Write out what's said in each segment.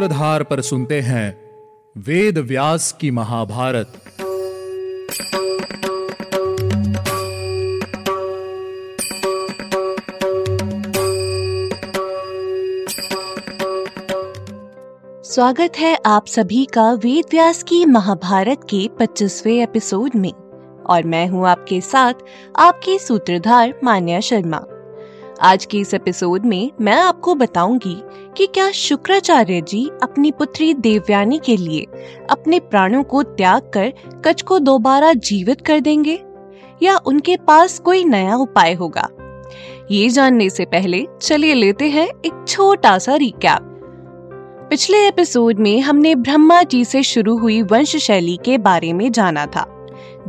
सूत्रधार पर सुनते हैं वेद व्यास की महाभारत। स्वागत है आप सभी का वेद व्यास की महाभारत के 25वें एपिसोड में, और मैं हूँ आपके साथ आपकी सूत्रधार मान्या शर्मा। आज के इस एपिसोड में मैं आपको बताऊँगी कि क्या शुक्राचार्य जी अपनी पुत्री देवयानी के लिए अपने प्राणों को त्याग कर कच को दोबारा जीवित कर देंगे, या उनके पास कोई नया उपाय होगा? ये जानने से पहले चलिए लेते हैं एक छोटा सा रिकैप पिछले एपिसोड में हमने ब्रह्मा जी से शुरू हुई वंश शैली के बारे में जाना था।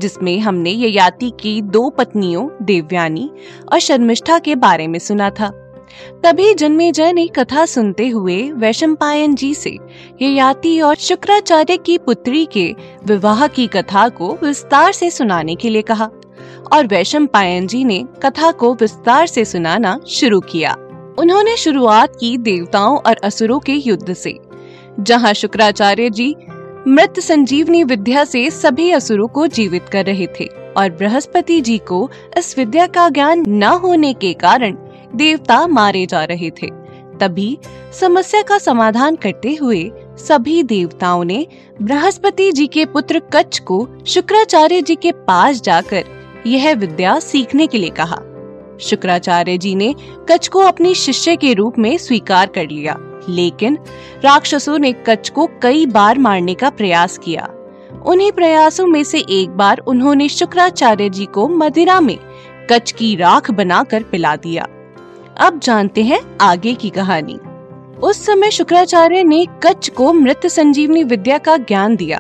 जिसमें हमने ययाति की दो पत्नियों, देवयानी और शर्मिष्ठा के बारे में सुना था। तभी जन्मेजय ने कथा सुनते हुए वैशंपायन जी से ययाति और शुक्राचार्य की पुत्री के विवाह की कथा को विस्तार से सुनाने के लिए कहा और वैशंपायन जी ने कथा को विस्तार से सुनाना शुरू किया। उन्होंने शुरुआत की देवताओं और असुरों के युद्ध से, जहाँ शुक्राचार्य जी मृत संजीवनी विद्या से सभी असुरों को जीवित कर रहे थे और बृहस्पति जी को इस विद्या का ज्ञान न होने के कारण देवता मारे जा रहे थे। तभी समस्या का समाधान करते हुए सभी देवताओं ने बृहस्पति जी के पुत्र कच्छ को शुक्राचार्य जी के पास जाकर यह विद्या सीखने के लिए कहा। शुक्राचार्य जी ने कच्छ को अपनी शिष्य के रूप में स्वीकार कर लिया। लेकिन राक्षसों ने कच्छ को कई बार मारने का प्रयास किया। उन्हीं प्रयासों में से एक बार उन्होंने शुक्राचार्य जी को मदिरा में कच्छ की राख बनाकर पिला दिया। अब जानते हैं आगे की कहानी। उस समय शुक्राचार्य ने कच्छ को मृत संजीवनी विद्या का ज्ञान दिया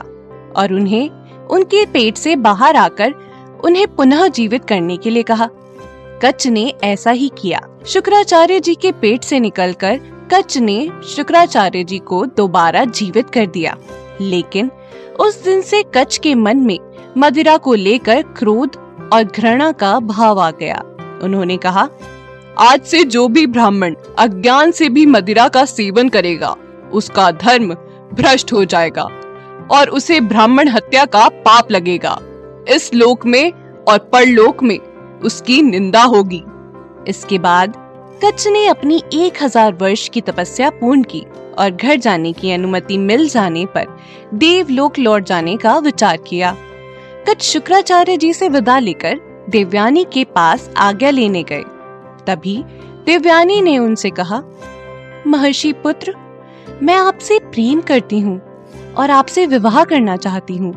और उन्हें उनके पेट से बाहर आकर उन्हें पुनः जीवित करने के लिए कहा। कच्छ ने ऐसा ही किया। शुक्राचार्य जी के पेट से निकलकर कच्छ ने शुक्राचार्य जी को दोबारा जीवित कर दिया। लेकिन उस दिन से कच्छ के मन में मदिरा को लेकर क्रोध और घृणा का भाव आ गया। उन्होंने कहा, आज से जो भी ब्राह्मण अज्ञान से भी मदिरा का सेवन करेगा, उसका धर्म भ्रष्ट हो जाएगा और उसे ब्राह्मण हत्या का पाप लगेगा। इस लोक में और परलोक में उसकी निंदा होगी। इसके बाद कच्छ ने अपनी एक हज़ार वर्ष की तपस्या पूर्ण की और घर जाने की अनुमति मिल जाने पर देवलोक लौट जाने का विचार किया। कच्छ शुक्राचार्य जी से विदा लेकर देवयानी के पास आज्ञा लेने गए। तभी देवयानी ने उनसे कहा, महर्षि पुत्र, मैं आपसे प्रेम करती हूँ और आपसे विवाह करना चाहती हूँ।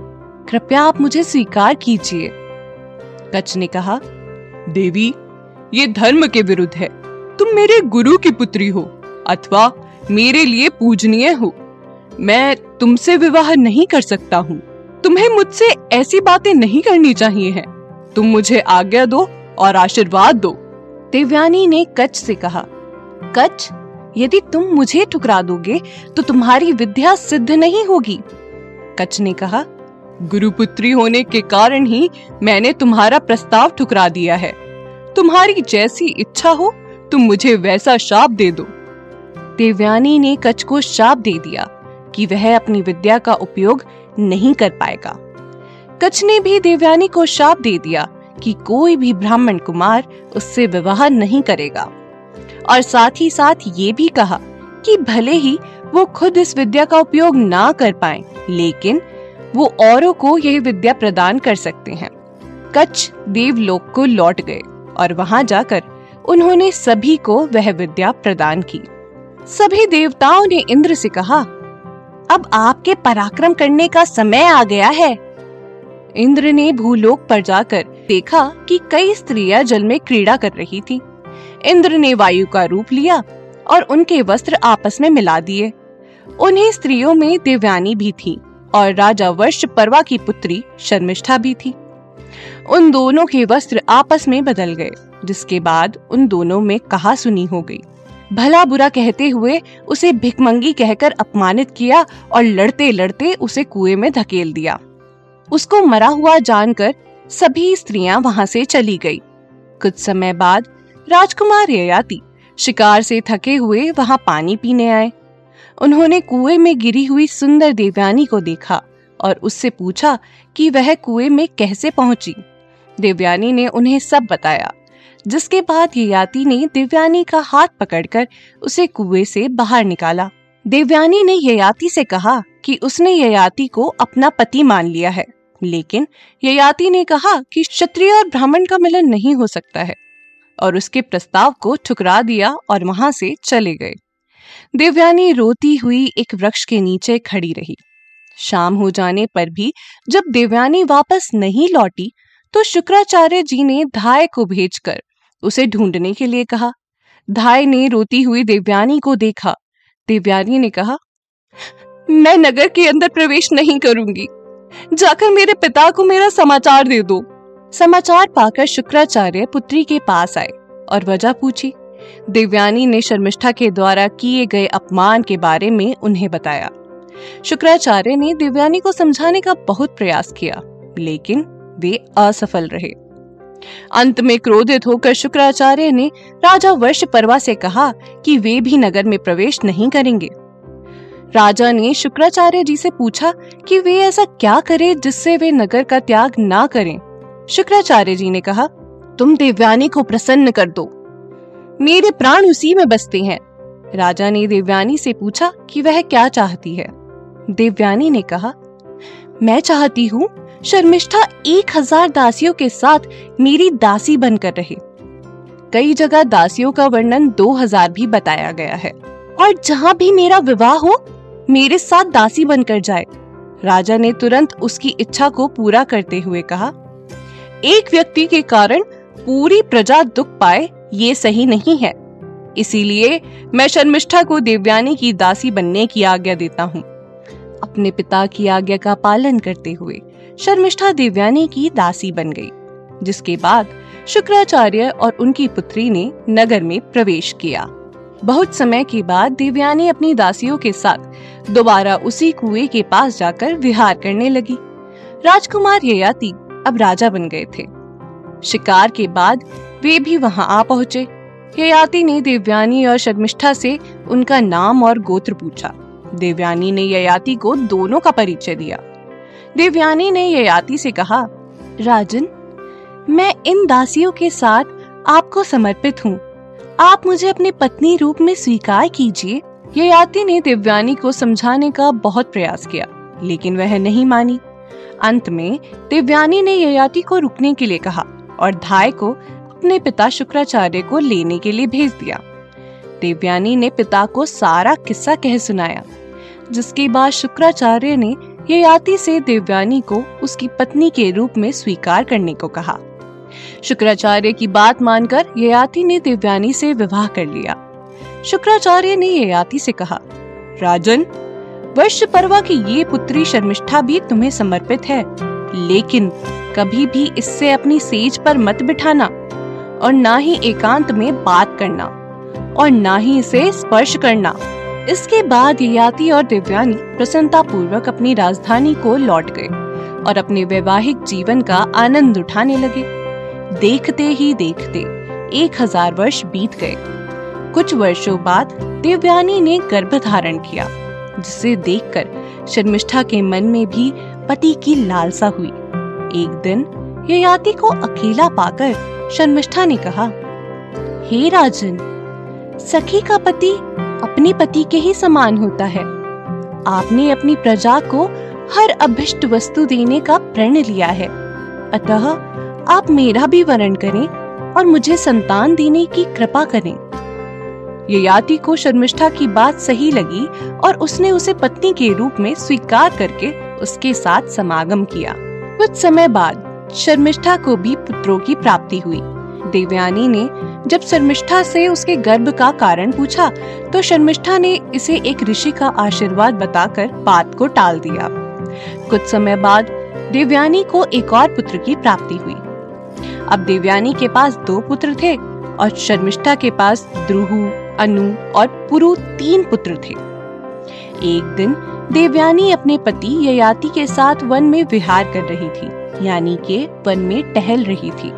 कृपया आप मुझे स्वीकार कीजिए। कच्छ ने कहा, देवी, ये धर्म के विरुद्ध है। तुम मेरे गुरु की पुत्री हो अथवा मेरे लिए पूजनीय हो। मैं तुमसे विवाह नहीं कर सकता हूँ। तुम्हें मुझसे ऐसी बातें नहीं करनी चाहिए हैं। तुम मुझे आज्ञा दो और आशीर्वाद दो। देवयानी ने कच्छ से कहा कच्छ यदि तुम मुझे ठुकरा दोगे तो तुम्हारी विद्या सिद्ध नहीं होगी। कच्छ ने कहा गुरुपुत्री होने के कारण ही मैंने तुम्हारा प्रस्ताव ठुकरा दिया है। तुम्हारी जैसी इच्छा हो तुम मुझे वैसा शाप दे दो। देवयानी ने कच्छ को शाप दे दिया कि वह अपनी विद्या का उपयोग नहीं कर पाएगा। कच्छ ने भी देवयानी को शाप दे दिया कि कोई भी ब्राह्मण कुमार उससे विवाह नहीं करेगा। और साथ ही साथ ये भी कहा कि भले ही वो खुद इस विद्या का उपयोग ना कर पाए, लेकिन वो औरों को यह विद्या प्रदान कर सकते हैं। कच्छ देवलोक को लौट गए और वहाँ जाकर उन्होंने सभी को वह विद्या प्रदान की। सभी देवताओं ने इंद्र से कहा, अब आपके पराक्रम करने का समय आ गया है। इंद्र ने भूलोक पर जाकर देखा कि कई स्त्रियाँ जल में क्रीड़ा कर रही थी। इंद्र ने वायु का रूप लिया और उनके वस्त्र आपस में मिला दिए। उन्हीं स्त्रियों में दिव्यानी भी थी और राजा वर्ष परवा की पुत्री शर्मिष्ठा भी थी। उन दोनों के वस्त्र आपस में बदल गए। जिसके बाद उन दोनों में कहा सुनी हो गई। भला बुरा कहते हुए उसे भिकमंगी कहकर अपमानित किया और लड़ते लड़ते उसे कुएँ में धकेल दिया। उसको मरा हुआ जानकर सभी स्त्रियाँ वहाँ से चली गई। कुछ समय बाद राजकुमार ययाति शिकार से थके हुए वहाँ पानी पीने आए। उन्होंने कुएँ में गिरी हुई सुंदर देवयानी को देखा और उससे पूछा कि वह कुएँ में कैसे पहुँची। देवयानी ने उन्हें सब बताया। जिसके बाद ययाति ने दिव्यानी का हाथ पकड़कर उसे कुएँ से बाहर निकाला। देवयानी ने ययाति से कहा कि उसने ययाति को अपना पति मान लिया है, लेकिन ययाति ने कहा कि क्षत्रिय और ब्राह्मण का मिलन नहीं हो सकता है, और उसके प्रस्ताव को ठुकरा दिया और वहाँ से चले गए। देवयानी रोती हुई एक वृक्ष के नीचे खड़ी रही। शाम हो जाने पर भी जब देवयानी वापस नहीं लौटी तो शुक्राचार्य जी ने धाय को भेजकर उसे ढूँढने के लिए कहा। धाय ने रोती हुई देवयानी को देखा। देवयानी ने कहा, मैं नगर के अंदर प्रवेश नहीं करूँगी। जाकर मेरे पिता को मेरा समाचार दे दो। समाचार पाकर शुक्राचार्य पुत्री के पास आए और वजह पूछी। दिव्यानी ने शर्मिष्ठा के द्वारा किए गए अपमान के बारे में उन्हें बताया। शुक्राचार्य ने दिव्यानी को समझाने का बहुत प्रयास किया, लेकिन वे असफल रहे। अंत में क्रोधित होकर शुक्राचार्य ने राजा वर्ष परवा से कहा कि वे भी नगर में प्रवेश नहीं करेंगे। राजा ने शुक्राचार्य जी से पूछा कि वे ऐसा क्या करें जिससे वे नगर का त्याग ना करें। शुक्राचार्य जी ने कहा, तुम देवयानी को प्रसन्न कर दो। मेरे प्राण उसी में बसते हैं। राजा ने देवयानी से पूछा कि वह क्या चाहती है। देवयानी ने कहा, मैं चाहती हूँ शर्मिष्ठा एक हज़ार दासियों के साथ मेरी दासी बनकर रहे। कई जगह दासियों का वर्णन दो हज़ार भी बताया गया है। और जहाँ भी मेरा विवाह हो, मेरे साथ दासी बनकर जाए। राजा ने तुरंत उसकी इच्छा को पूरा करते हुए कहा, एक व्यक्ति के कारण पूरी प्रजा दुख पाए, ये सही नहीं है। इसीलिए मैं शर्मिष्ठा को देवयानी की दासी बनने की आज्ञा देता हूँ। अपने पिता की आज्ञा का पालन करते हुए शर्मिष्ठा देवयानी की दासी बन गई, जिसके बाद शुक्राचार्य और उनकी पुत्री ने नगर में प्रवेश किया। बहुत समय के बाद देवयानी अपनी दासियों के साथ दोबारा उसी कुएँ के पास जाकर विहार करने लगी। राजकुमार ययाति अब राजा बन गए थे। शिकार के बाद वे भी वहाँ आ पहुँचे। ययाति ने देवयानी और शर्मिष्ठा से उनका नाम और गोत्र पूछा। देवयानी ने ययाति को दोनों का परिचय दिया। देवयानी ने ययाति से कहा, राजन, मैं इन दासियों के साथ आपको समर्पित हूँ। आप मुझे अपनी पत्नी रूप में स्वीकार कीजिए। ययाति ने दिव्यानी को समझाने का बहुत प्रयास किया, लेकिन वह नहीं मानी। अंत में दिव्यानी ने ययाति को रुकने के लिए कहा और धाय को अपने पिता शुक्राचार्य को लेने के लिए भेज दिया। देवयानी ने पिता को सारा किस्सा कह सुनाया, जिसके बाद शुक्राचार्य ने ययाति से देवयानी को उसकी पत्नी के रूप में स्वीकार करने को कहा। शुक्राचार्य की बात मानकर ययाति ने दिव्यानी से विवाह कर लिया। शुक्राचार्य ने ययाति से कहा, राजन वर्ष पर्वा की ये पुत्री शर्मिष्ठा भी तुम्हें समर्पित है, लेकिन कभी भी इससे अपनी सेज पर मत बिठाना और ना ही एकांत में बात करना और ना ही इसे स्पर्श करना। इसके बाद ययाति और दिव्यानी प्रसन्नता पूर्वक अपनी राजधानी को लौट गए और अपने वैवाहिक जीवन का आनंद उठाने लगे। देखते ही देखते एक हज़ार वर्ष बीत गए। कुछ वर्षों बाद देवयानी ने गर्भ धारण किया, जिसे देखकर शर्मिष्ठा के मन में भी पति की लालसा हुई। एक दिन ययाति को अकेला पाकर शर्मिष्ठा ने कहा, हे राजन, सखी का पति अपने पति के ही समान होता है। आपने अपनी प्रजा को हर अभिष्ट वस्तु देने का प्रण लिया है। अतः आप मेरा भी वरण करें और मुझे संतान देने की कृपा करें। ययाति को शर्मिष्ठा की बात सही लगी और उसने उसे पत्नी के रूप में स्वीकार करके उसके साथ समागम किया। कुछ समय बाद शर्मिष्ठा को भी पुत्रों की प्राप्ति हुई। देवयानी ने जब शर्मिष्ठा से उसके गर्भ का कारण पूछा तो शर्मिष्ठा ने इसे एक ऋषि का आशीर्वाद बताकर बात को टाल दिया। कुछ समय बाद देवयानी को एक और पुत्र की प्राप्ति हुई। अब देवयानी के पास दो पुत्र थे और शर्मिष्ठा के पास द्रुहु, अनु और पुरु तीन पुत्र थे। एक दिन देवयानी अपने पति ययाति के साथ वन में विहार कर रही थी, यानी के वन में टहल रही थी।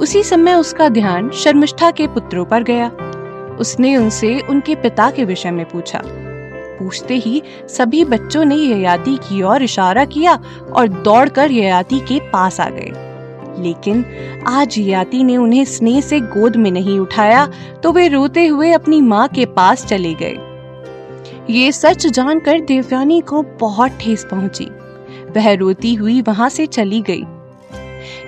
उसी समय उसका ध्यान शर्मिष्ठा के पुत्रों पर गया। उसने उनसे उनके पिता के विषय में पूछा। पूछते ही सभी बच्चों ने ययाति की ओर इशारा किया और दौड़कर ययाति के पास आ गए। लेकिन आज ययाति ने उन्हें स्नेह से गोद में नहीं उठाया तो वे रोते हुए अपनी माँ के पास चले गए। ये सच जानकर देवयानी को बहुत ठेस पहुँची। वह रोती हुई वहाँ से चली गई।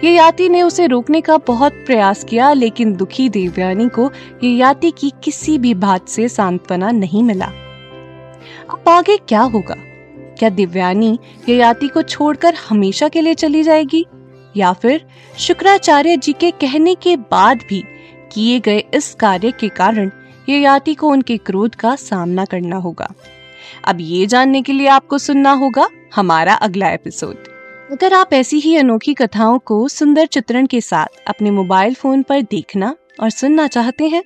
ये याति ने उसे रोकने का बहुत प्रयास किया, लेकिन दुखी देवयानी को ये याति की किसी भी बात से सांत्वना नहीं मिला। अब आगे क्या होगा? क्या दिव्यानी ये याति को छोड़कर हमेशा के लिए चली जाएगी? या फिर शुक्राचार्य जी के कहने के बाद भी किए गए इस कार्य के कारण ये याति को उनके क्रोध का सामना करना होगा। अब ये जानने के लिए आपको सुनना होगा हमारा अगला एपिसोड। अगर आप ऐसी ही अनोखी कथाओं को सुंदर चित्रण के साथ अपने मोबाइल फ़ोन पर देखना और सुनना चाहते हैं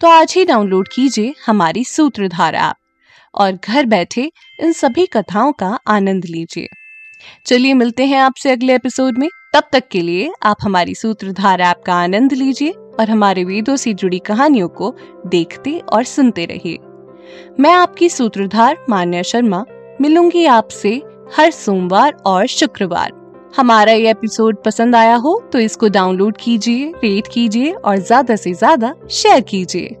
तो आज ही डाउनलोड कीजिए हमारी सूत्रधार ऐप और घर बैठे इन सभी कथाओं का आनंद लीजिए। चलिए मिलते हैं आपसे अगले एपिसोड में। तब तक के लिए आप हमारी सूत्रधार ऐप का आनंद लीजिए और हमारे वेदों से जुड़ी कहानियों को देखते और सुनते रहिए। मैं आपकी सूत्रधार मान्या शर्मा, मिलूँगी आपसे हर सोमवार और शुक्रवार। हमारा ये एपिसोड पसंद आया हो तो इसको डाउनलोड कीजिए रेट कीजिए और ज़्यादा से ज़्यादा शेयर कीजिए।